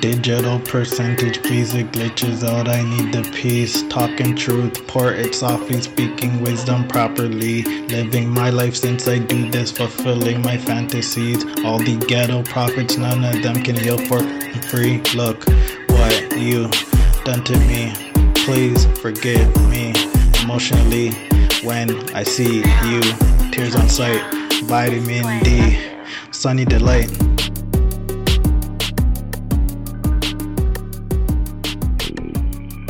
Digital percentage, please. It glitches out. I need the peace. Talking truth, pour it softly, speaking wisdom properly. Living my life since I do this, fulfilling my fantasies. All the ghetto prophets, none of them can heal for free. Look what you done to me. Please forgive me emotionally when I see you. Tears on sight, vitamin D, sunny delight.